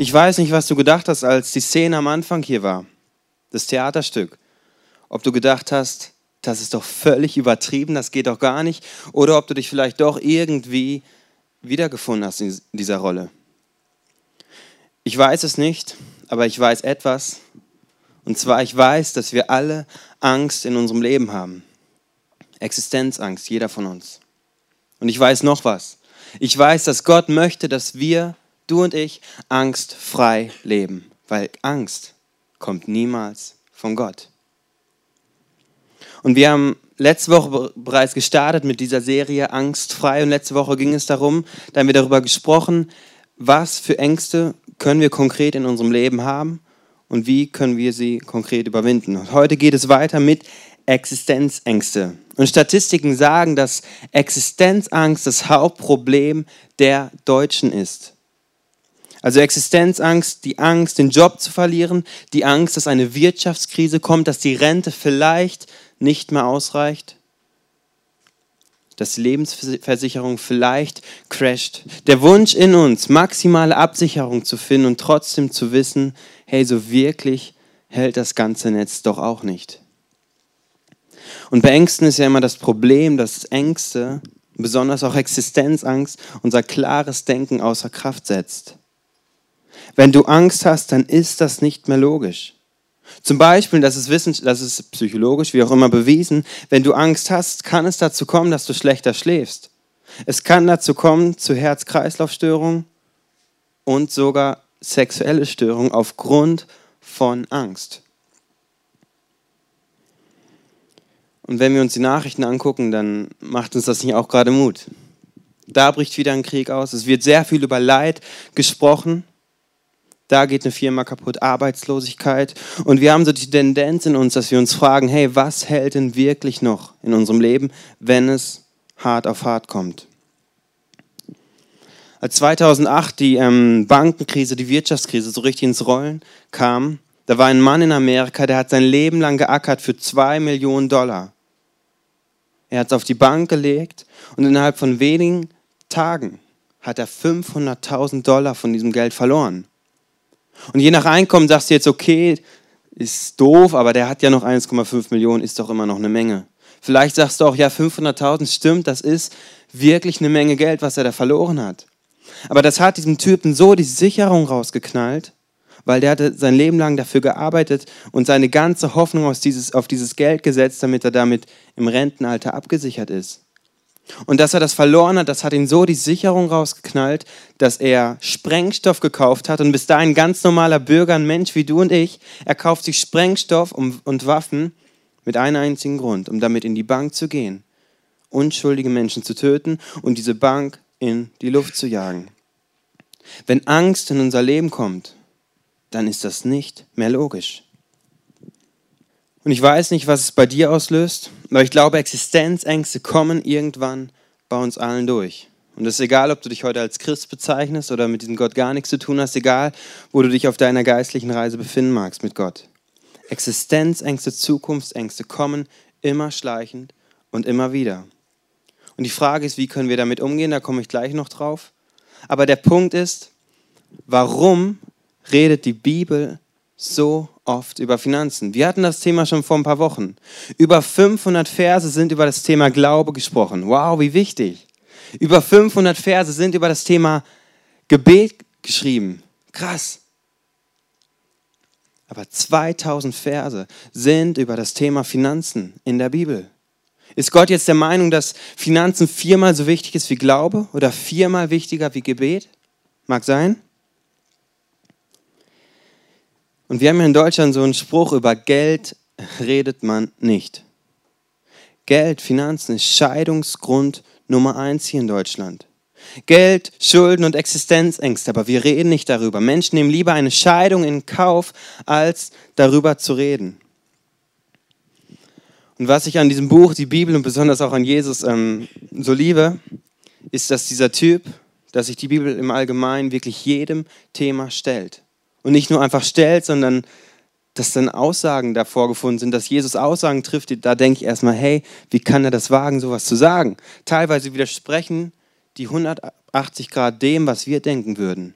Ich weiß nicht, was du gedacht hast, als die Szene am Anfang hier war, das Theaterstück. Ob du gedacht hast, das ist doch völlig übertrieben, das geht doch gar nicht, oder ob du dich vielleicht doch irgendwie wiedergefunden hast in dieser Rolle. Ich weiß es nicht, aber ich weiß etwas. Und zwar, ich weiß, dass wir alle Angst in unserem Leben haben. Existenzangst, jeder von uns. Und ich weiß noch was. Ich weiß, dass Gott möchte, dass wir, du und ich, angstfrei leben. Weil Angst kommt niemals von Gott. Und wir haben letzte Woche bereits gestartet mit dieser Serie Angstfrei. Und letzte Woche ging es darum, da haben wir darüber gesprochen, was für Ängste können wir konkret in unserem Leben haben und wie können wir sie konkret überwinden. Und heute geht es weiter mit Existenzängste. Und Statistiken sagen, dass Existenzangst das Hauptproblem der Deutschen ist. Also Existenzangst, die Angst, den Job zu verlieren, die Angst, dass eine Wirtschaftskrise kommt, dass die Rente vielleicht nicht mehr ausreicht, dass die Lebensversicherung vielleicht crasht. Der Wunsch in uns, maximale Absicherung zu finden und trotzdem zu wissen, hey, so wirklich hält das ganze Netz doch auch nicht. Und bei Ängsten ist ja immer das Problem, dass Ängste, besonders auch Existenzangst, unser klares Denken außer Kraft setzt. Wenn du Angst hast, dann ist das nicht mehr logisch. Zum Beispiel, das ist, wissen, das ist psychologisch, wie auch immer bewiesen, wenn du Angst hast, kann es dazu kommen, dass du schlechter schläfst. Es kann dazu kommen zu Herz-Kreislauf-Störungen und sogar sexuelle Störungen aufgrund von Angst. Und wenn wir uns die Nachrichten angucken, dann macht uns das nicht auch gerade Mut. Da bricht wieder ein Krieg aus. Es wird sehr viel über Leid gesprochen. Da geht eine Firma kaputt, Arbeitslosigkeit. Und wir haben so die Tendenz in uns, dass wir uns fragen, hey, was hält denn wirklich noch in unserem Leben, wenn es hart auf hart kommt? Als 2008 die ähm, Bankenkrise, die Wirtschaftskrise so richtig ins Rollen kam, da war ein Mann in Amerika, der hat sein Leben lang geackert für zwei Millionen Dollar. Er hat es auf die Bank gelegt und innerhalb von wenigen Tagen hat er 500.000 Dollar von diesem Geld verloren. Und je nach Einkommen sagst du jetzt, okay, ist doof, aber der hat ja noch 1,5 Millionen, ist doch immer noch eine Menge. Vielleicht sagst du auch, ja, 500.000 stimmt, das ist wirklich eine Menge Geld, was er da verloren hat. Aber das hat diesem Typen so die Sicherung rausgeknallt, weil der hatte sein Leben lang dafür gearbeitet und seine ganze Hoffnung auf dieses, auf dieses Geld gesetzt, damit er damit im Rentenalter abgesichert ist. Und dass er das verloren hat, das hat ihn so die Sicherung rausgeknallt, dass er Sprengstoff gekauft hat und bis dahin ganz normaler Bürger, ein Mensch wie du und ich, er kauft sich Sprengstoff und Waffen mit einem einzigen Grund, um damit in die Bank zu gehen, unschuldige Menschen zu töten und diese Bank in die Luft zu jagen. Wenn Angst in unser Leben kommt, dann ist das nicht mehr logisch. Und ich weiß nicht, was es bei dir auslöst, aber ich glaube, Existenzängste kommen irgendwann bei uns allen durch. Und es ist egal, ob du dich heute als Christ bezeichnest oder mit diesem Gott gar nichts zu tun hast, egal, wo du dich auf deiner geistlichen Reise befinden magst mit Gott. Existenzängste, Zukunftsängste kommen immer schleichend und immer wieder. Und die Frage ist, wie können wir damit umgehen? Da komme ich gleich noch drauf. Aber der Punkt ist, warum redet die Bibel so oft über Finanzen. Wir hatten das Thema schon vor ein paar Wochen. Über 500 Verse sind über das Thema Glaube gesprochen. Wow, wie wichtig. Über 500 Verse sind über das Thema Gebet geschrieben. Krass. Aber 2000 Verse sind über das Thema Finanzen in der Bibel. Ist Gott jetzt der Meinung, dass Finanzen viermal so wichtig ist wie Glaube oder viermal wichtiger wie Gebet? Mag sein. Und wir haben hier in Deutschland so einen Spruch, über Geld redet man nicht. Geld, Finanzen ist Scheidungsgrund Nummer eins hier in Deutschland. Geld, Schulden und Existenzängste, aber wir reden nicht darüber. Menschen nehmen lieber eine Scheidung in Kauf, als darüber zu reden. Und was ich an diesem Buch, die Bibel und besonders auch an Jesus ähm, so liebe, ist, dass dieser Typ, dass sich die Bibel im Allgemeinen wirklich jedem Thema stellt. Und nicht nur einfach stellt, sondern dass dann Aussagen davor gefunden sind, dass Jesus Aussagen trifft, da denke ich erstmal, hey, wie kann er das wagen, sowas zu sagen? Teilweise widersprechen die 180 Grad dem, was wir denken würden.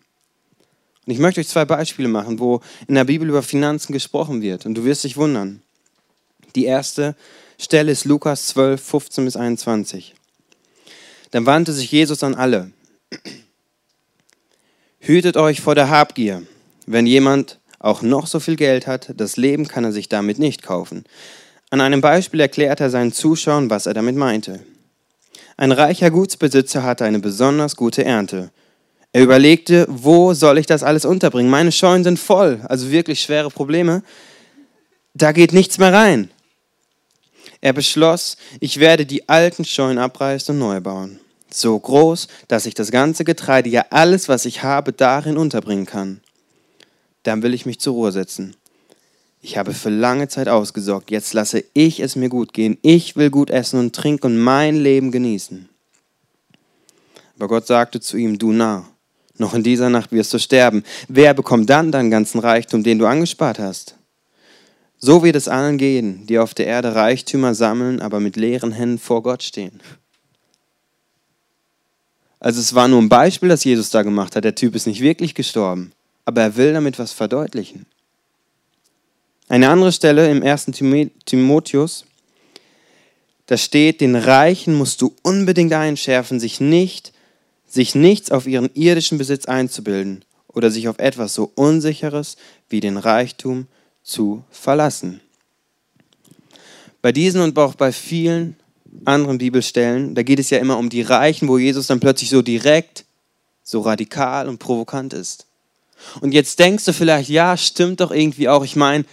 Und ich möchte euch zwei Beispiele machen, wo in der Bibel über Finanzen gesprochen wird. Und du wirst dich wundern. Die erste Stelle ist Lukas 12, 15 bis 21. Dann wandte sich Jesus an alle. Hütet euch vor der Habgier. Wenn jemand auch noch so viel Geld hat, das Leben kann er sich damit nicht kaufen. An einem Beispiel erklärt er seinen Zuschauern, was er damit meinte. Ein reicher Gutsbesitzer hatte eine besonders gute Ernte. Er überlegte, wo soll ich das alles unterbringen? Meine Scheunen sind voll, also wirklich schwere Probleme. Da geht nichts mehr rein. Er beschloss, ich werde die alten Scheunen abreißen und neu bauen. So groß, dass ich das ganze Getreide, ja alles, was ich habe, darin unterbringen kann. Dann will ich mich zur Ruhe setzen. Ich habe für lange Zeit ausgesorgt, jetzt lasse ich es mir gut gehen. Ich will gut essen und trinken und mein Leben genießen. Aber Gott sagte zu ihm, du Narr, noch in dieser Nacht wirst du sterben. Wer bekommt dann deinen ganzen Reichtum, den du angespart hast? So wird es allen gehen, die auf der Erde Reichtümer sammeln, aber mit leeren Händen vor Gott stehen. Also es war nur ein Beispiel, das Jesus da gemacht hat. Der Typ ist nicht wirklich gestorben, aber er will damit was verdeutlichen. Eine andere Stelle im 1. Timotheus, da steht, den Reichen musst du unbedingt einschärfen, sich nicht, sich nichts auf ihren irdischen Besitz einzubilden oder sich auf etwas so Unsicheres wie den Reichtum zu verlassen. Bei diesen und auch bei vielen anderen Bibelstellen, da geht es ja immer um die Reichen, wo Jesus dann plötzlich so direkt, so radikal und provokant ist. Und jetzt denkst du vielleicht, ja, stimmt doch irgendwie auch. Ich meine,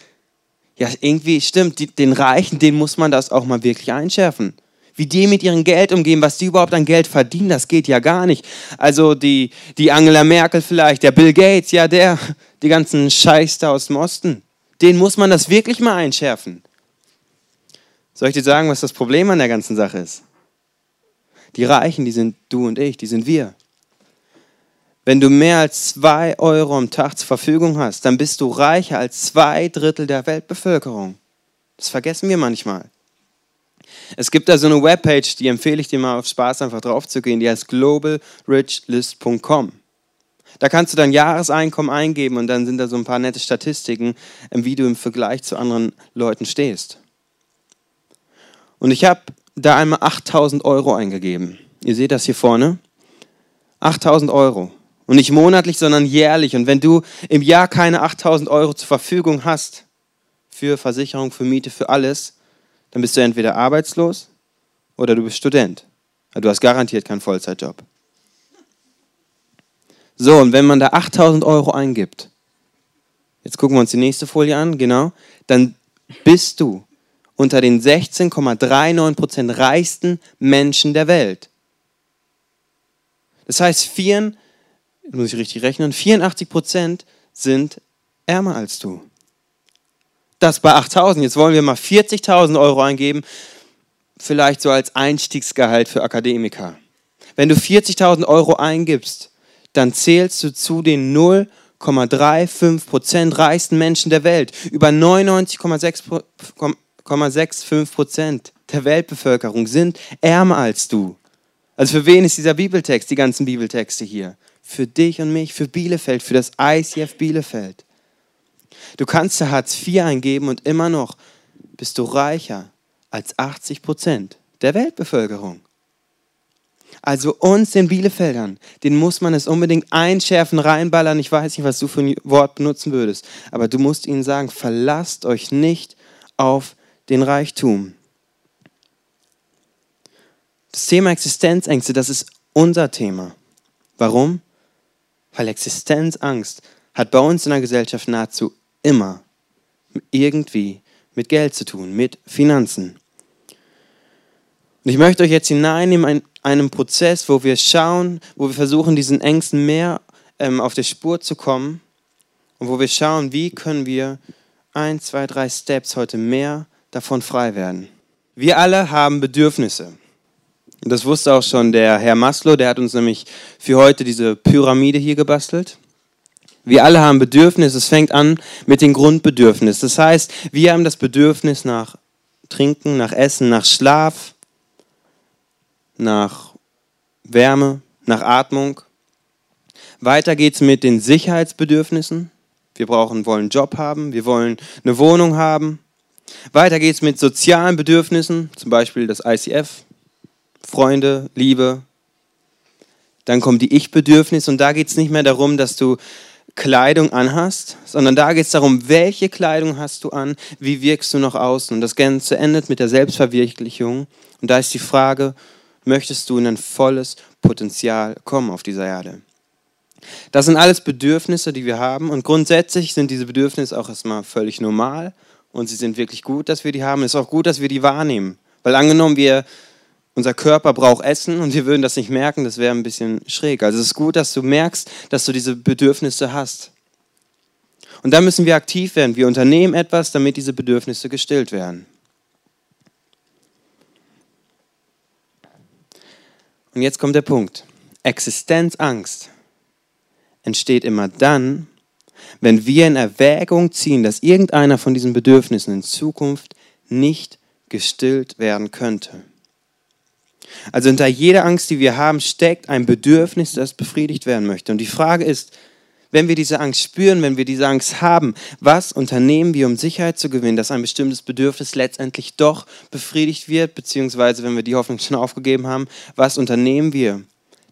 ja, irgendwie stimmt, die, den Reichen, denen muss man das auch mal wirklich einschärfen. Wie die mit ihrem Geld umgehen, was die überhaupt an Geld verdienen, das geht ja gar nicht. Also die, die Angela Merkel vielleicht, der Bill Gates, ja, der, die ganzen Scheiß da aus dem Osten den muss man das wirklich mal einschärfen. Soll ich dir sagen, was das Problem an der ganzen Sache ist? Die Reichen, die sind du und ich, die sind wir. Wenn du mehr als zwei Euro am Tag zur Verfügung hast, dann bist du reicher als zwei Drittel der Weltbevölkerung. Das vergessen wir manchmal. Es gibt da so eine Webpage, die empfehle ich dir mal auf Spaß einfach drauf zu gehen, die heißt globalrichlist.com. Da kannst du dein Jahreseinkommen eingeben und dann sind da so ein paar nette Statistiken, ähm, wie du im Vergleich zu anderen Leuten stehst. Und ich habe da einmal 8000 Euro eingegeben. Ihr seht das hier vorne. 8000 Euro. Und nicht monatlich, sondern jährlich. Und wenn du im Jahr keine 8000 Euro zur Verfügung hast, für Versicherung, für Miete, für alles, dann bist du entweder arbeitslos oder du bist Student. Du hast garantiert keinen Vollzeitjob. So, und wenn man da 8000 Euro eingibt, jetzt gucken wir uns die nächste Folie an, genau, dann bist du unter den 16,39% reichsten Menschen der Welt. Das heißt, 4, muss ich richtig rechnen, 84% sind ärmer als du. Das bei 8000. Jetzt wollen wir mal 40.000 Euro eingeben, vielleicht so als Einstiegsgehalt für Akademiker. Wenn du 40.000 Euro eingibst, dann zählst du zu den 0,35 Prozent reichsten Menschen der Welt. Über 99,65 Prozent der Weltbevölkerung sind ärmer als du. Also für wen ist dieser Bibeltext, die ganzen Bibeltexte hier? Für dich und mich, für Bielefeld, für das ICF Bielefeld. Du kannst da Hartz IV eingeben und immer noch bist du reicher als 80 Prozent der Weltbevölkerung. Also uns, den Bielefeldern, den muss man es unbedingt einschärfen, reinballern. Ich weiß nicht, was du für ein Wort benutzen würdest, aber du musst ihnen sagen, verlasst euch nicht auf den Reichtum. Das Thema Existenzängste, das ist unser Thema. Warum? Weil Existenzangst hat bei uns in der Gesellschaft nahezu immer irgendwie mit Geld zu tun, mit Finanzen. Und ich möchte euch jetzt hineinnehmen einem Prozess, wo wir schauen, wo wir versuchen, diesen Ängsten mehr ähm, auf der Spur zu kommen und wo wir schauen, wie können wir ein, zwei, drei Steps heute mehr davon frei werden. Wir alle haben Bedürfnisse. Das wusste auch schon der Herr Maslow, der hat uns nämlich für heute diese Pyramide hier gebastelt. Wir alle haben Bedürfnisse. Es fängt an mit den Grundbedürfnissen. Das heißt, wir haben das Bedürfnis nach Trinken, nach Essen, nach Schlaf, nach Wärme, nach Atmung. Weiter geht es mit den Sicherheitsbedürfnissen. Wir brauchen, wollen einen Job haben, wir wollen eine Wohnung haben. Weiter geht es mit sozialen Bedürfnissen, zum Beispiel das ICF, Freunde, Liebe. Dann kommen die Ich-Bedürfnisse und da geht es nicht mehr darum, dass du Kleidung anhast, sondern da geht es darum, welche Kleidung hast du an, wie wirkst du nach außen. Und das Ganze endet mit der Selbstverwirklichung. Und da ist die Frage, möchtest du in ein volles Potenzial kommen auf dieser Erde? Das sind alles Bedürfnisse, die wir haben und grundsätzlich sind diese Bedürfnisse auch erstmal völlig normal und sie sind wirklich gut, dass wir die haben. Es ist auch gut, dass wir die wahrnehmen, weil angenommen wir unser Körper braucht Essen und wir würden das nicht merken, das wäre ein bisschen schräg. Also es ist gut, dass du merkst, dass du diese Bedürfnisse hast. Und da müssen wir aktiv werden. Wir unternehmen etwas, damit diese Bedürfnisse gestillt werden. Und jetzt kommt der Punkt. Existenzangst entsteht immer dann, wenn wir in Erwägung ziehen, dass irgendeiner von diesen Bedürfnissen in Zukunft nicht gestillt werden könnte. Also hinter jeder Angst, die wir haben, steckt ein Bedürfnis, das befriedigt werden möchte. Und die Frage ist, wenn wir diese Angst spüren, wenn wir diese Angst haben, was unternehmen wir, um Sicherheit zu gewinnen, dass ein bestimmtes Bedürfnis letztendlich doch befriedigt wird, beziehungsweise wenn wir die Hoffnung schon aufgegeben haben, was unternehmen wir,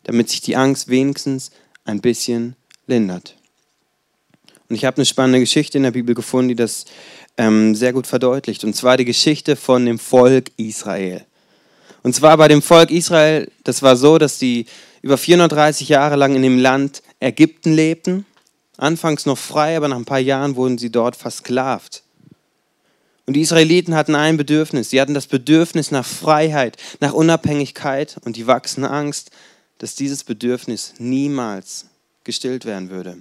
damit sich die Angst wenigstens ein bisschen lindert. Und ich habe eine spannende Geschichte in der Bibel gefunden, die das ähm, sehr gut verdeutlicht. Und zwar die Geschichte von dem Volk Israel. Und zwar bei dem Volk Israel, das war so, dass die über 430 Jahre lang in dem Land Ägypten lebten. Anfangs noch frei, aber nach ein paar Jahren wurden sie dort versklavt. Und die Israeliten hatten ein Bedürfnis. Sie hatten das Bedürfnis nach Freiheit, nach Unabhängigkeit und die wachsende Angst, dass dieses Bedürfnis niemals gestillt werden würde.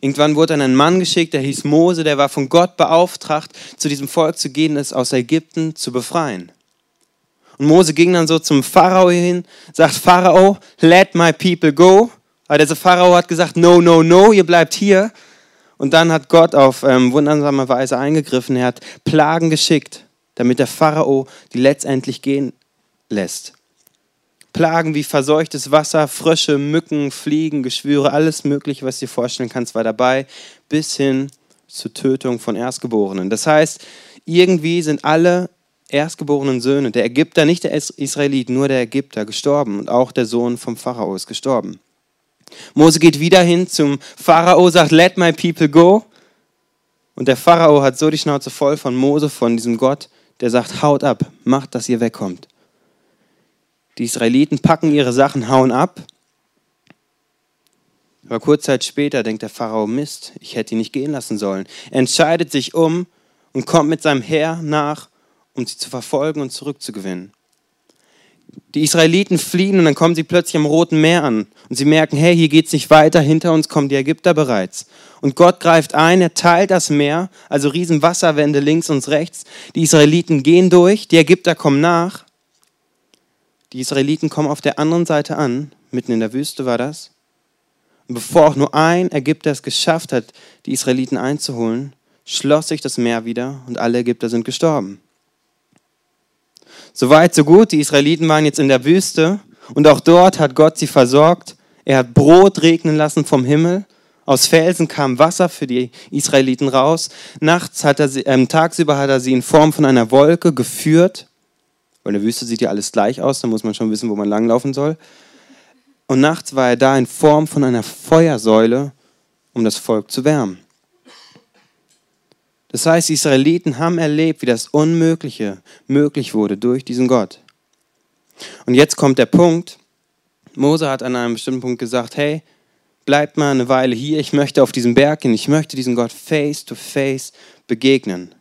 Irgendwann wurde dann ein Mann geschickt, der hieß Mose, der war von Gott beauftragt, zu diesem Volk zu gehen, es aus Ägypten zu befreien. Und Mose ging dann so zum Pharao hin, sagt, Pharao, let my people go. Aber der Pharao hat gesagt, no, no, no, ihr bleibt hier. Und dann hat Gott auf ähm, wundersame Weise eingegriffen. Er hat Plagen geschickt, damit der Pharao die letztendlich gehen lässt. Plagen wie verseuchtes Wasser, Frösche, Mücken, Fliegen, Geschwüre, alles Mögliche, was du dir vorstellen kannst, war dabei, bis hin zur Tötung von Erstgeborenen. Das heißt, irgendwie sind alle erstgeborenen Söhne der Ägypter, nicht der Israelit, nur der Ägypter gestorben und auch der Sohn vom Pharao ist gestorben. Mose geht wieder hin zum Pharao, sagt, let my people go. Und der Pharao hat so die Schnauze voll von Mose, von diesem Gott, der sagt, haut ab, macht, dass ihr wegkommt. Die Israeliten packen ihre Sachen, hauen ab. Aber kurz Zeit später denkt der Pharao, Mist, ich hätte ihn nicht gehen lassen sollen. Er entscheidet sich um und kommt mit seinem Heer nach, um sie zu verfolgen und zurückzugewinnen. Die Israeliten fliehen und dann kommen sie plötzlich am Roten Meer an und sie merken, hey, hier geht es nicht weiter, hinter uns kommen die Ägypter bereits. Und Gott greift ein, er teilt das Meer, also riesen Wasserwände links und rechts. Die Israeliten gehen durch, die Ägypter kommen nach die Israeliten kommen auf der anderen Seite an, mitten in der Wüste war das. Und bevor auch nur ein Ägypter es geschafft hat, die Israeliten einzuholen, schloss sich das Meer wieder und alle Ägypter sind gestorben. Soweit, so gut. Die Israeliten waren jetzt in der Wüste und auch dort hat Gott sie versorgt. Er hat Brot regnen lassen vom Himmel. Aus Felsen kam Wasser für die Israeliten raus. Nachts hat er sie, äh, tagsüber hat er sie in Form von einer Wolke geführt weil in der Wüste sieht ja alles gleich aus, da muss man schon wissen, wo man langlaufen soll. Und nachts war er da in Form von einer Feuersäule, um das Volk zu wärmen. Das heißt, die Israeliten haben erlebt, wie das Unmögliche möglich wurde durch diesen Gott. Und jetzt kommt der Punkt, Mose hat an einem bestimmten Punkt gesagt, hey, bleibt mal eine Weile hier, ich möchte auf diesem Berg gehen, ich möchte diesem Gott face to face begegnen.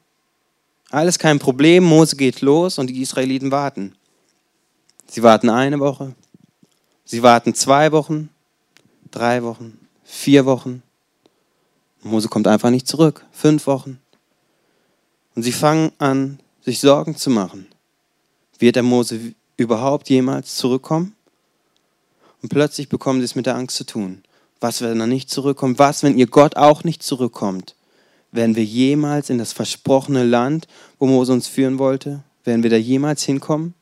Alles kein Problem, Mose geht los und die Israeliten warten. Sie warten eine Woche, sie warten zwei Wochen, drei Wochen, vier Wochen. Mose kommt einfach nicht zurück, fünf Wochen. Und sie fangen an, sich Sorgen zu machen. Wird der Mose überhaupt jemals zurückkommen? Und plötzlich bekommen sie es mit der Angst zu tun. Was, wenn er nicht zurückkommt? Was, wenn ihr Gott auch nicht zurückkommt? Werden wir jemals in das versprochene Land, wo Mose uns führen wollte? Werden wir da jemals hinkommen?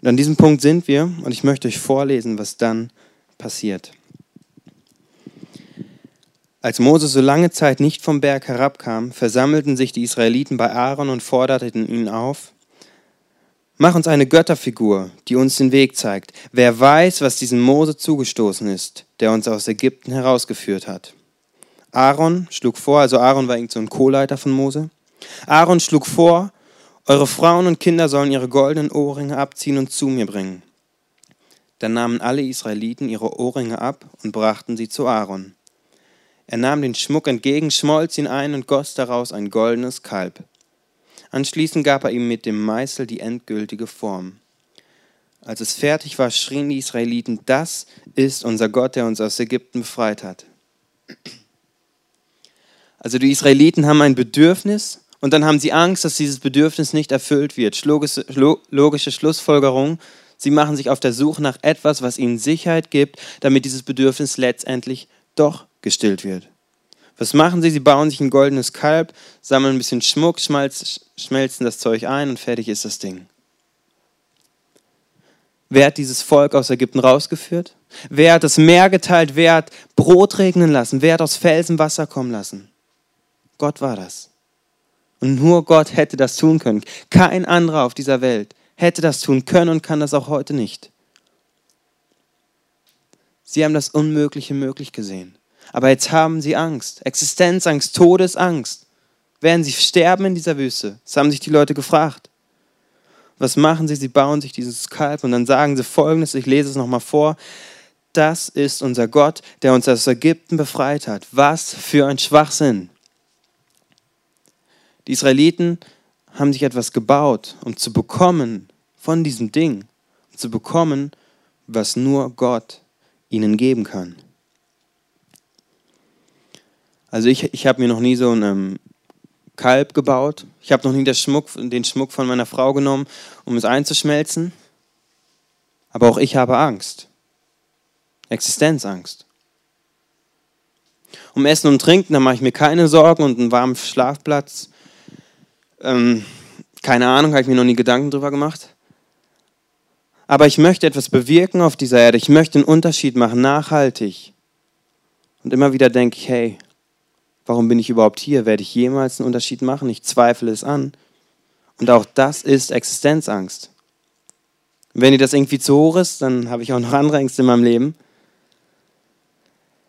Und an diesem Punkt sind wir und ich möchte euch vorlesen, was dann passiert. Als Moses so lange Zeit nicht vom Berg herabkam, versammelten sich die Israeliten bei Aaron und forderten ihn auf, Mach uns eine Götterfigur, die uns den Weg zeigt. Wer weiß, was diesem Mose zugestoßen ist, der uns aus Ägypten herausgeführt hat. Aaron schlug vor, also Aaron war irgend so ein Co-Leiter von Mose. Aaron schlug vor, eure Frauen und Kinder sollen ihre goldenen Ohrringe abziehen und zu mir bringen. Dann nahmen alle Israeliten ihre Ohrringe ab und brachten sie zu Aaron. Er nahm den Schmuck entgegen, schmolz ihn ein und goss daraus ein goldenes Kalb. Anschließend gab er ihm mit dem Meißel die endgültige Form. Als es fertig war, schrien die Israeliten, das ist unser Gott, der uns aus Ägypten befreit hat. Also die Israeliten haben ein Bedürfnis und dann haben sie Angst, dass dieses Bedürfnis nicht erfüllt wird. Logische, Schlussfolgerung, sie machen sich auf der Suche nach etwas, was ihnen Sicherheit gibt, damit dieses Bedürfnis letztendlich doch gestillt wird. Was machen sie? Sie bauen sich ein goldenes Kalb, sammeln ein bisschen Schmuck, schmelzen das Zeug ein und fertig ist das Ding. Wer hat dieses Volk aus Ägypten rausgeführt? Wer hat das Meer geteilt? Wer hat Brot regnen lassen? Wer hat aus Felsen Wasser kommen lassen? Gott war das. Und nur Gott hätte das tun können. Kein anderer auf dieser Welt hätte das tun können und kann das auch heute nicht. Sie haben das Unmögliche möglich gesehen. Aber jetzt haben sie Angst, Existenzangst, Todesangst. Werden sie sterben in dieser Wüste? Das haben sich die Leute gefragt. Was machen sie? Sie bauen sich dieses Kalb und dann sagen sie folgendes, ich lese es nochmal vor. Das ist unser Gott, der uns aus Ägypten befreit hat. Was für ein Schwachsinn. Die Israeliten haben sich etwas gebaut, um zu bekommen von diesem Ding, um zu bekommen, was nur Gott ihnen geben kann. Also ich, ich habe mir noch nie so ein ähm, Kalb gebaut. Ich habe noch nie Schmuck, den Schmuck von meiner Frau genommen, um es einzuschmelzen. Aber auch ich habe Angst. Existenzangst. Um Essen und Trinken, da mache ich mir keine Sorgen und einen warmen Schlafplatz. Ähm, keine Ahnung, habe ich mir noch nie Gedanken drüber gemacht. Aber ich möchte etwas bewirken auf dieser Erde. Ich möchte einen Unterschied machen, nachhaltig. Und immer wieder denke ich, hey, Warum bin ich überhaupt hier? Werde ich jemals einen Unterschied machen? Ich zweifle es an. Und auch das ist Existenzangst. wenn dir das irgendwie zu hoch ist, dann habe ich auch noch andere Ängste in meinem Leben.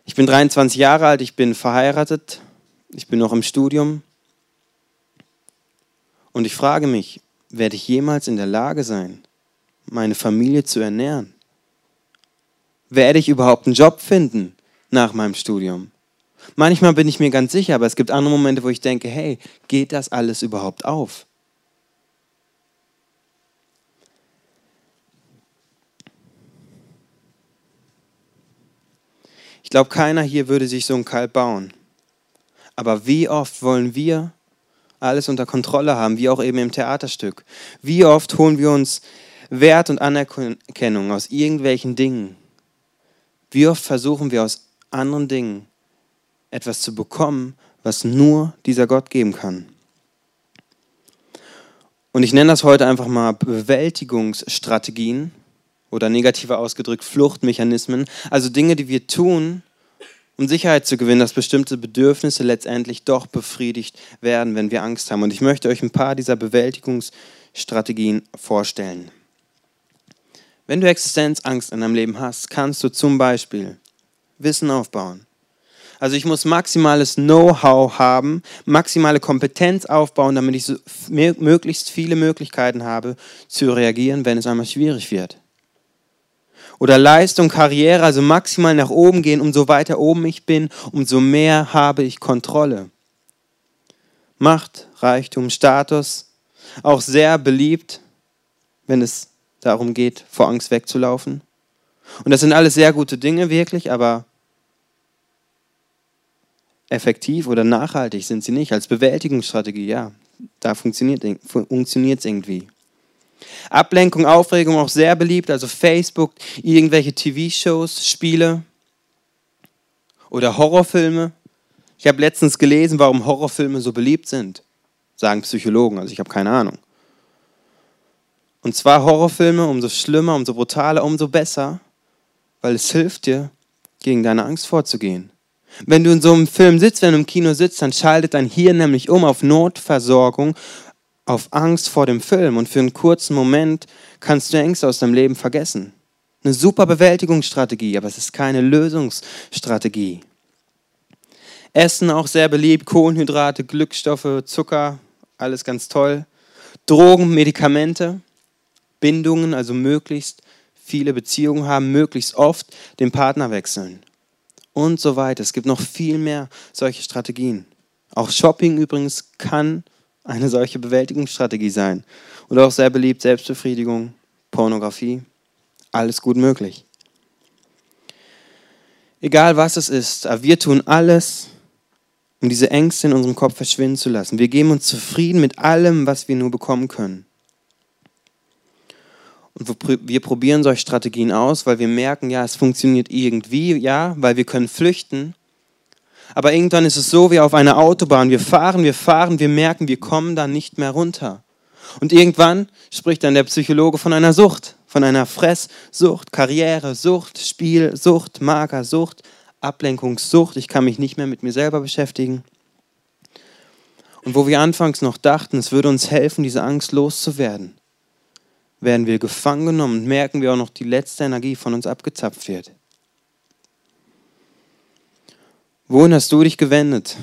Ich bin 23 Jahre alt, ich bin verheiratet, ich bin noch im Studium. Und ich frage mich, werde ich jemals in der Lage sein, meine Familie zu ernähren? Werde ich überhaupt einen Job finden nach meinem Studium? Manchmal bin ich mir ganz sicher, aber es gibt andere Momente, wo ich denke, hey, geht das alles überhaupt auf? Ich glaube, keiner hier würde sich so ein Kalb bauen. Aber wie oft wollen wir alles unter Kontrolle haben, wie auch eben im Theaterstück? Wie oft holen wir uns Wert und Anerkennung aus irgendwelchen Dingen? Wie oft versuchen wir aus anderen Dingen etwas zu bekommen, was nur dieser Gott geben kann. Und ich nenne das heute einfach mal Bewältigungsstrategien oder negativer ausgedrückt Fluchtmechanismen, also Dinge, die wir tun, um Sicherheit zu gewinnen, dass bestimmte Bedürfnisse letztendlich doch befriedigt werden, wenn wir Angst haben. Und ich möchte euch ein paar dieser Bewältigungsstrategien vorstellen. Wenn du Existenzangst in deinem Leben hast, kannst du zum Beispiel Wissen aufbauen, also ich muss maximales Know-how haben, maximale Kompetenz aufbauen, damit ich so möglichst viele Möglichkeiten habe zu reagieren, wenn es einmal schwierig wird. Oder Leistung, Karriere, also maximal nach oben gehen, umso weiter oben ich bin, umso mehr habe ich Kontrolle. Macht, Reichtum, Status, auch sehr beliebt, wenn es darum geht, vor Angst wegzulaufen. Und das sind alles sehr gute Dinge, wirklich, aber effektiv oder nachhaltig sind sie nicht. Als Bewältigungsstrategie, ja, da funktioniert es irgendwie. Ablenkung, Aufregung auch sehr beliebt, also Facebook, irgendwelche TV-Shows, Spiele oder Horrorfilme. Ich habe letztens gelesen, warum Horrorfilme so beliebt sind, sagen Psychologen, also ich habe keine Ahnung. Und zwar Horrorfilme, umso schlimmer, umso brutaler, umso besser, weil es hilft dir, gegen deine Angst vorzugehen. Wenn du in so einem Film sitzt, wenn du im Kino sitzt, dann schaltet dein Hirn nämlich um auf Notversorgung, auf Angst vor dem Film. Und für einen kurzen Moment kannst du Ängste aus deinem Leben vergessen. Eine super Bewältigungsstrategie, aber es ist keine Lösungsstrategie. Essen auch sehr beliebt, Kohlenhydrate, Glückstoffe, Zucker, alles ganz toll. Drogen, Medikamente, Bindungen, also möglichst viele Beziehungen haben, möglichst oft den Partner wechseln und so weiter. Es gibt noch viel mehr solche Strategien. Auch Shopping übrigens kann eine solche Bewältigungsstrategie sein. Und auch sehr beliebt Selbstbefriedigung, Pornografie, alles gut möglich. Egal was es ist, aber wir tun alles, um diese Ängste in unserem Kopf verschwinden zu lassen. Wir geben uns zufrieden mit allem, was wir nur bekommen können. Und wir probieren solche Strategien aus, weil wir merken, ja, es funktioniert irgendwie, ja, weil wir können flüchten. Aber irgendwann ist es so wie auf einer Autobahn. Wir fahren, wir fahren, wir merken, wir kommen da nicht mehr runter. Und irgendwann spricht dann der Psychologe von einer Sucht, von einer Fresssucht, Karrieresucht, Spielsucht, Magersucht, Ablenkungssucht. Ich kann mich nicht mehr mit mir selber beschäftigen. Und wo wir anfangs noch dachten, es würde uns helfen, diese Angst loszuwerden, werden wir gefangen genommen und merken, wie auch noch die letzte Energie von uns abgezapft wird. Wohin hast du dich gewendet,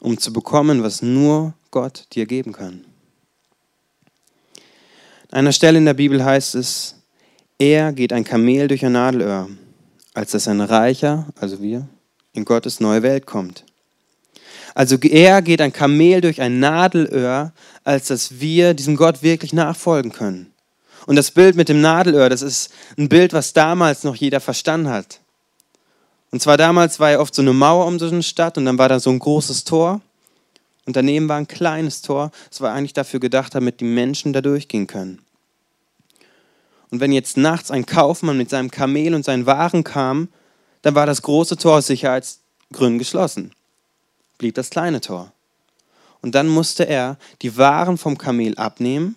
um zu bekommen, was nur Gott dir geben kann? An einer Stelle in der Bibel heißt es, er geht ein Kamel durch ein Nadelöhr, als dass ein Reicher, also wir, in Gottes neue Welt kommt. Also er geht ein Kamel durch ein Nadelöhr, als dass wir diesem Gott wirklich nachfolgen können. Und das Bild mit dem Nadelöhr, das ist ein Bild, was damals noch jeder verstanden hat. Und zwar damals war ja oft so eine Mauer um so eine Stadt und dann war da so ein großes Tor und daneben war ein kleines Tor. Es war eigentlich dafür gedacht, damit die Menschen da durchgehen können. Und wenn jetzt nachts ein Kaufmann mit seinem Kamel und seinen Waren kam, dann war das große Tor aus Sicherheitsgründen geschlossen. Blieb das kleine Tor. Und dann musste er die Waren vom Kamel abnehmen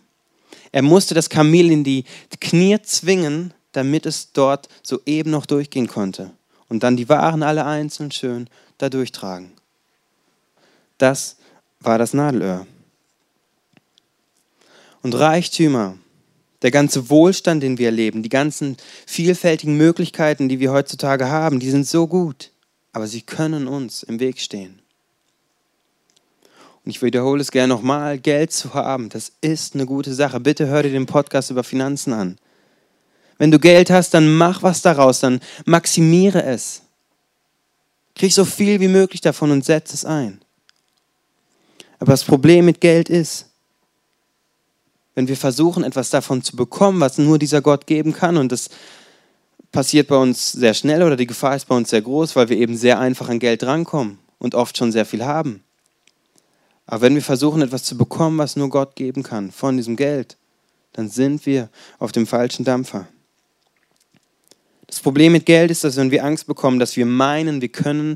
er musste das Kamel in die Knie zwingen, damit es dort soeben noch durchgehen konnte. Und dann die Waren alle einzeln schön da durchtragen. Das war das Nadelöhr. Und Reichtümer, der ganze Wohlstand, den wir erleben, die ganzen vielfältigen Möglichkeiten, die wir heutzutage haben, die sind so gut, aber sie können uns im Weg stehen. Ich wiederhole es gerne nochmal, Geld zu haben, das ist eine gute Sache. Bitte hör dir den Podcast über Finanzen an. Wenn du Geld hast, dann mach was daraus, dann maximiere es. Krieg so viel wie möglich davon und setz es ein. Aber das Problem mit Geld ist, wenn wir versuchen, etwas davon zu bekommen, was nur dieser Gott geben kann, und das passiert bei uns sehr schnell oder die Gefahr ist bei uns sehr groß, weil wir eben sehr einfach an Geld rankommen und oft schon sehr viel haben. Aber wenn wir versuchen, etwas zu bekommen, was nur Gott geben kann, von diesem Geld, dann sind wir auf dem falschen Dampfer. Das Problem mit Geld ist, dass wenn wir Angst bekommen, dass wir meinen, wir können,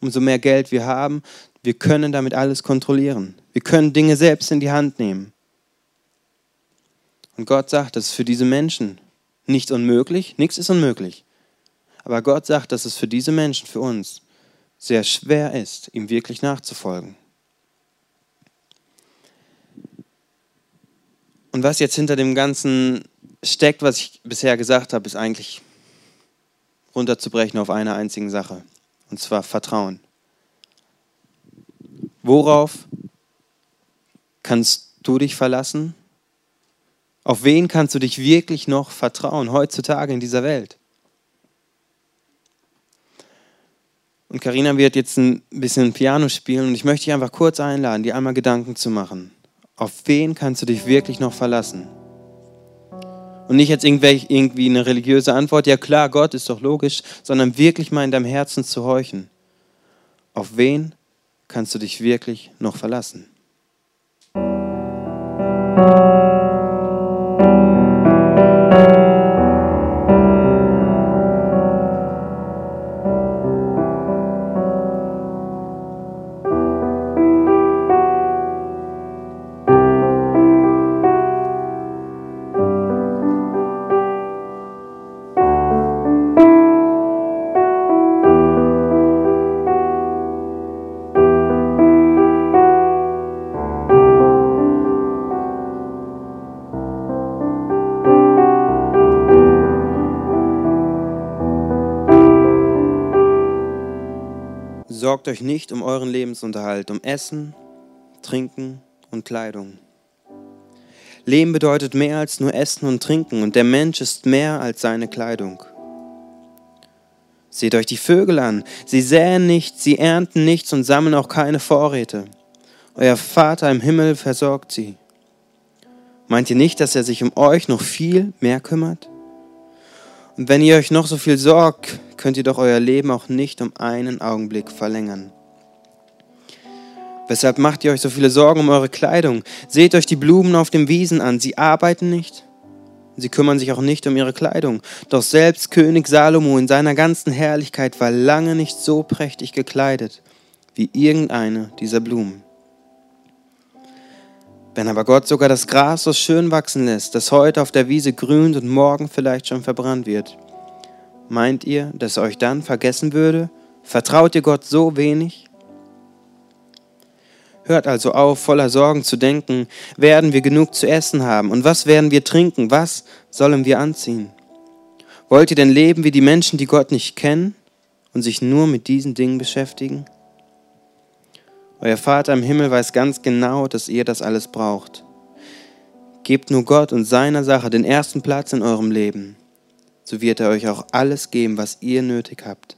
umso mehr Geld wir haben, wir können damit alles kontrollieren. Wir können Dinge selbst in die Hand nehmen. Und Gott sagt, das ist für diese Menschen nicht unmöglich, nichts ist unmöglich. Aber Gott sagt, dass es für diese Menschen, für uns, sehr schwer ist, ihm wirklich nachzufolgen. Und was jetzt hinter dem Ganzen steckt, was ich bisher gesagt habe, ist eigentlich runterzubrechen auf eine einzige Sache. Und zwar Vertrauen. Worauf kannst du dich verlassen? Auf wen kannst du dich wirklich noch vertrauen heutzutage in dieser Welt? Und Karina wird jetzt ein bisschen Piano spielen und ich möchte dich einfach kurz einladen, dir einmal Gedanken zu machen. Auf wen kannst du dich wirklich noch verlassen? Und nicht jetzt irgendwie eine religiöse Antwort, ja klar, Gott ist doch logisch, sondern wirklich mal in deinem Herzen zu horchen. Auf wen kannst du dich wirklich noch verlassen? Sorgt euch nicht um euren Lebensunterhalt, um Essen, Trinken und Kleidung. Leben bedeutet mehr als nur Essen und Trinken und der Mensch ist mehr als seine Kleidung. Seht euch die Vögel an. Sie säen nichts, sie ernten nichts und sammeln auch keine Vorräte. Euer Vater im Himmel versorgt sie. Meint ihr nicht, dass er sich um euch noch viel mehr kümmert? Und wenn ihr euch noch so viel sorgt, könnt ihr doch euer Leben auch nicht um einen Augenblick verlängern. Weshalb macht ihr euch so viele Sorgen um eure Kleidung? Seht euch die Blumen auf den Wiesen an. Sie arbeiten nicht, Sie kümmern sich auch nicht um ihre Kleidung. Doch selbst König Salomo in seiner ganzen Herrlichkeit war lange nicht so prächtig gekleidet wie irgendeine dieser Blumen. Wenn aber Gott sogar das Gras so schön wachsen lässt, das heute auf der Wiese grünt und morgen vielleicht schon verbrannt wird, meint ihr, dass er euch dann vergessen würde? Vertraut ihr Gott so wenig? Hört also auf, voller Sorgen zu denken, werden wir genug zu essen haben und was werden wir trinken, was sollen wir anziehen? Wollt ihr denn leben wie die Menschen, die Gott nicht kennen und sich nur mit diesen Dingen beschäftigen? Euer Vater im Himmel weiß ganz genau, dass ihr das alles braucht. Gebt nur Gott und seiner Sache den ersten Platz in eurem Leben, so wird er euch auch alles geben, was ihr nötig habt.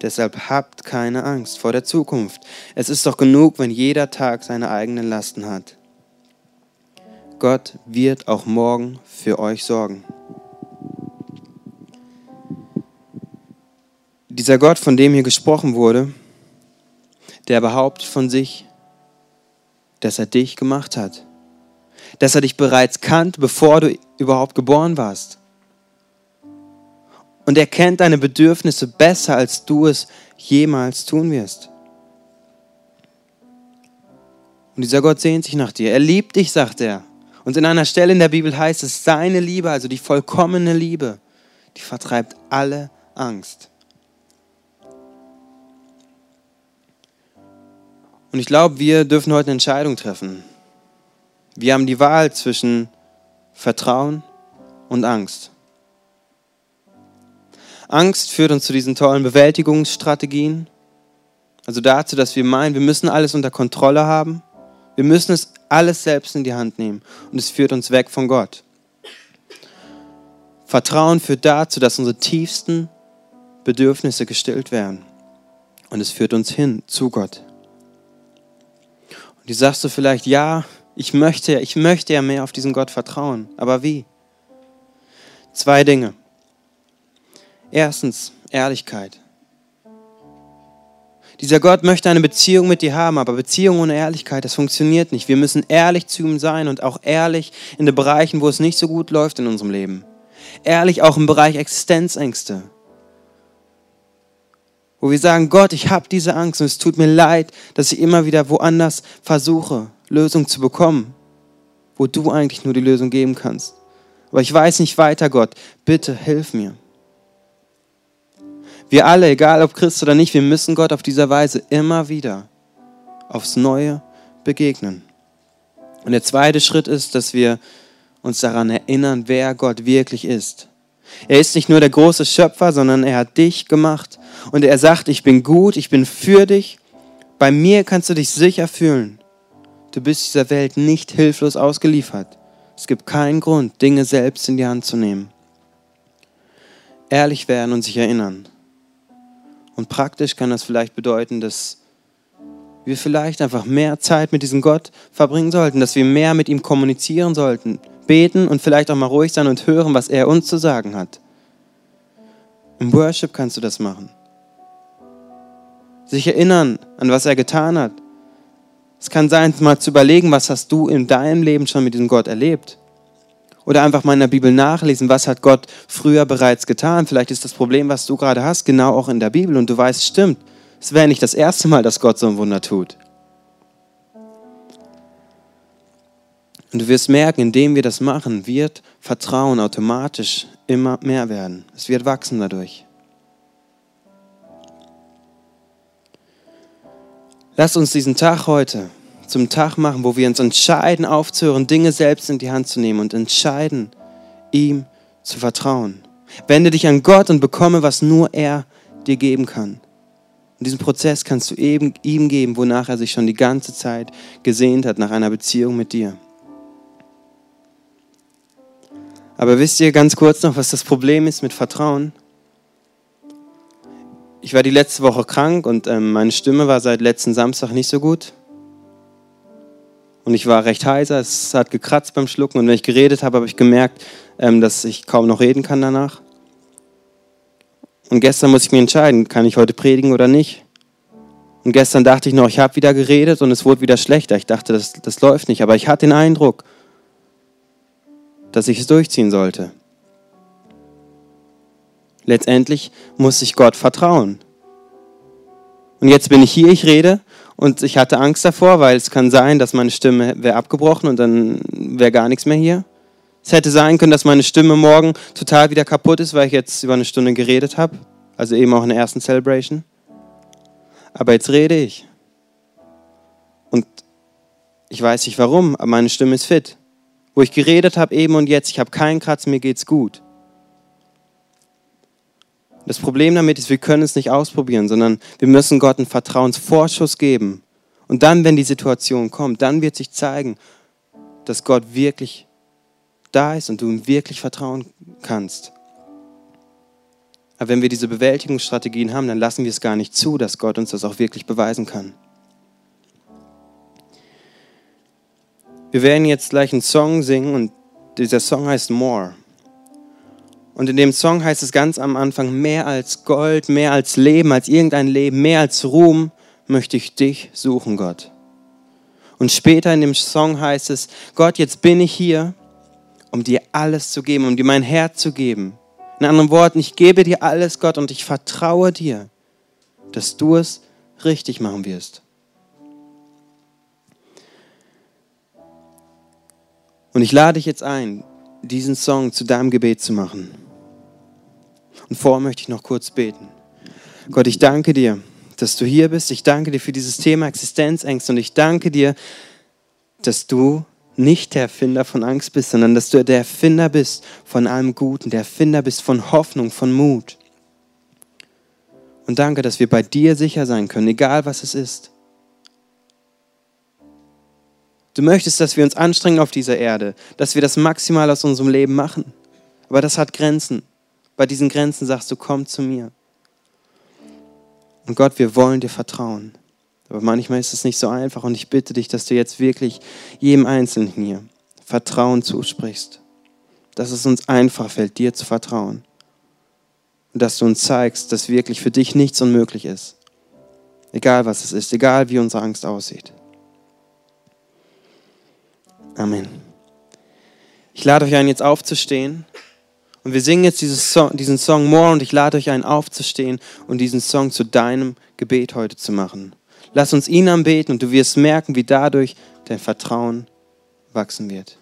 Deshalb habt keine Angst vor der Zukunft. Es ist doch genug, wenn jeder Tag seine eigenen Lasten hat. Gott wird auch morgen für euch sorgen. Dieser Gott, von dem hier gesprochen wurde, der behauptet von sich, dass er dich gemacht hat, dass er dich bereits kannte, bevor du überhaupt geboren warst. Und er kennt deine Bedürfnisse besser, als du es jemals tun wirst. Und dieser Gott sehnt sich nach dir. Er liebt dich, sagt er. Und in einer Stelle in der Bibel heißt es, seine Liebe, also die vollkommene Liebe, die vertreibt alle Angst. Und ich glaube, wir dürfen heute eine Entscheidung treffen. Wir haben die Wahl zwischen Vertrauen und Angst. Angst führt uns zu diesen tollen Bewältigungsstrategien. Also dazu, dass wir meinen, wir müssen alles unter Kontrolle haben. Wir müssen es alles selbst in die Hand nehmen. Und es führt uns weg von Gott. Vertrauen führt dazu, dass unsere tiefsten Bedürfnisse gestillt werden. Und es führt uns hin zu Gott. Die sagst du vielleicht, ja, ich möchte, ich möchte ja mehr auf diesen Gott vertrauen. Aber wie? Zwei Dinge. Erstens, Ehrlichkeit. Dieser Gott möchte eine Beziehung mit dir haben, aber Beziehung ohne Ehrlichkeit, das funktioniert nicht. Wir müssen ehrlich zu ihm sein und auch ehrlich in den Bereichen, wo es nicht so gut läuft in unserem Leben. Ehrlich auch im Bereich Existenzängste. Wo wir sagen, Gott, ich habe diese Angst und es tut mir leid, dass ich immer wieder woanders versuche, Lösung zu bekommen, wo du eigentlich nur die Lösung geben kannst. Aber ich weiß nicht weiter, Gott. Bitte hilf mir. Wir alle, egal ob Christ oder nicht, wir müssen Gott auf dieser Weise immer wieder aufs Neue begegnen. Und der zweite Schritt ist, dass wir uns daran erinnern, wer Gott wirklich ist. Er ist nicht nur der große Schöpfer, sondern er hat dich gemacht. Und er sagt, ich bin gut, ich bin für dich. Bei mir kannst du dich sicher fühlen. Du bist dieser Welt nicht hilflos ausgeliefert. Es gibt keinen Grund, Dinge selbst in die Hand zu nehmen. Ehrlich werden und sich erinnern. Und praktisch kann das vielleicht bedeuten, dass wir vielleicht einfach mehr Zeit mit diesem Gott verbringen sollten, dass wir mehr mit ihm kommunizieren sollten, beten und vielleicht auch mal ruhig sein und hören, was er uns zu sagen hat. Im Worship kannst du das machen. Sich erinnern, an was er getan hat. Es kann sein, mal zu überlegen, was hast du in deinem Leben schon mit diesem Gott erlebt. Oder einfach mal in der Bibel nachlesen, was hat Gott früher bereits getan. Vielleicht ist das Problem, was du gerade hast, genau auch in der Bibel und du weißt, stimmt, es wäre nicht das erste Mal, dass Gott so ein Wunder tut. Und du wirst merken, indem wir das machen, wird Vertrauen automatisch immer mehr werden. Es wird wachsen dadurch. Lass uns diesen Tag heute zum Tag machen, wo wir uns entscheiden, aufzuhören, Dinge selbst in die Hand zu nehmen und entscheiden, ihm zu vertrauen. Wende dich an Gott und bekomme, was nur er dir geben kann. Und diesen Prozess kannst du eben ihm geben, wonach er sich schon die ganze Zeit gesehnt hat, nach einer Beziehung mit dir. Aber wisst ihr ganz kurz noch, was das Problem ist mit Vertrauen? Ich war die letzte Woche krank und ähm, meine Stimme war seit letzten Samstag nicht so gut. Und ich war recht heiser, es hat gekratzt beim Schlucken. Und wenn ich geredet habe, habe ich gemerkt, ähm, dass ich kaum noch reden kann danach. Und gestern muss ich mich entscheiden, kann ich heute predigen oder nicht. Und gestern dachte ich noch, ich habe wieder geredet und es wurde wieder schlechter. Ich dachte, das, das läuft nicht. Aber ich hatte den Eindruck, dass ich es durchziehen sollte. Letztendlich muss ich Gott vertrauen. Und jetzt bin ich hier, ich rede und ich hatte Angst davor, weil es kann sein, dass meine Stimme wäre abgebrochen und dann wäre gar nichts mehr hier. Es hätte sein können, dass meine Stimme morgen total wieder kaputt ist, weil ich jetzt über eine Stunde geredet habe. Also eben auch in der ersten Celebration. Aber jetzt rede ich. Und ich weiß nicht warum, aber meine Stimme ist fit wo ich geredet habe eben und jetzt, ich habe keinen Kratz, mir geht's gut. Das Problem damit ist, wir können es nicht ausprobieren, sondern wir müssen Gott einen Vertrauensvorschuss geben. Und dann, wenn die Situation kommt, dann wird sich zeigen, dass Gott wirklich da ist und du ihm wirklich vertrauen kannst. Aber wenn wir diese Bewältigungsstrategien haben, dann lassen wir es gar nicht zu, dass Gott uns das auch wirklich beweisen kann. Wir werden jetzt gleich einen Song singen und dieser Song heißt More. Und in dem Song heißt es ganz am Anfang, mehr als Gold, mehr als Leben, als irgendein Leben, mehr als Ruhm möchte ich dich suchen, Gott. Und später in dem Song heißt es, Gott, jetzt bin ich hier, um dir alles zu geben, um dir mein Herz zu geben. In anderen Worten, ich gebe dir alles, Gott, und ich vertraue dir, dass du es richtig machen wirst. Und ich lade dich jetzt ein, diesen Song zu deinem Gebet zu machen. Und vorher möchte ich noch kurz beten. Gott, ich danke dir, dass du hier bist. Ich danke dir für dieses Thema Existenzängste und ich danke dir, dass du nicht der Erfinder von Angst bist, sondern dass du der Erfinder bist von allem Guten, der Erfinder bist von Hoffnung, von Mut. Und danke, dass wir bei dir sicher sein können, egal was es ist. Du möchtest, dass wir uns anstrengen auf dieser Erde, dass wir das maximal aus unserem Leben machen. Aber das hat Grenzen. Bei diesen Grenzen sagst du, komm zu mir. Und Gott, wir wollen dir vertrauen. Aber manchmal ist es nicht so einfach und ich bitte dich, dass du jetzt wirklich jedem Einzelnen hier Vertrauen zusprichst. Dass es uns einfach fällt, dir zu vertrauen. Und dass du uns zeigst, dass wirklich für dich nichts unmöglich ist. Egal was es ist, egal wie unsere Angst aussieht. Amen. Ich lade euch ein, jetzt aufzustehen. Und wir singen jetzt Song, diesen Song More und ich lade euch ein, aufzustehen und diesen Song zu deinem Gebet heute zu machen. Lass uns ihn anbeten und du wirst merken, wie dadurch dein Vertrauen wachsen wird.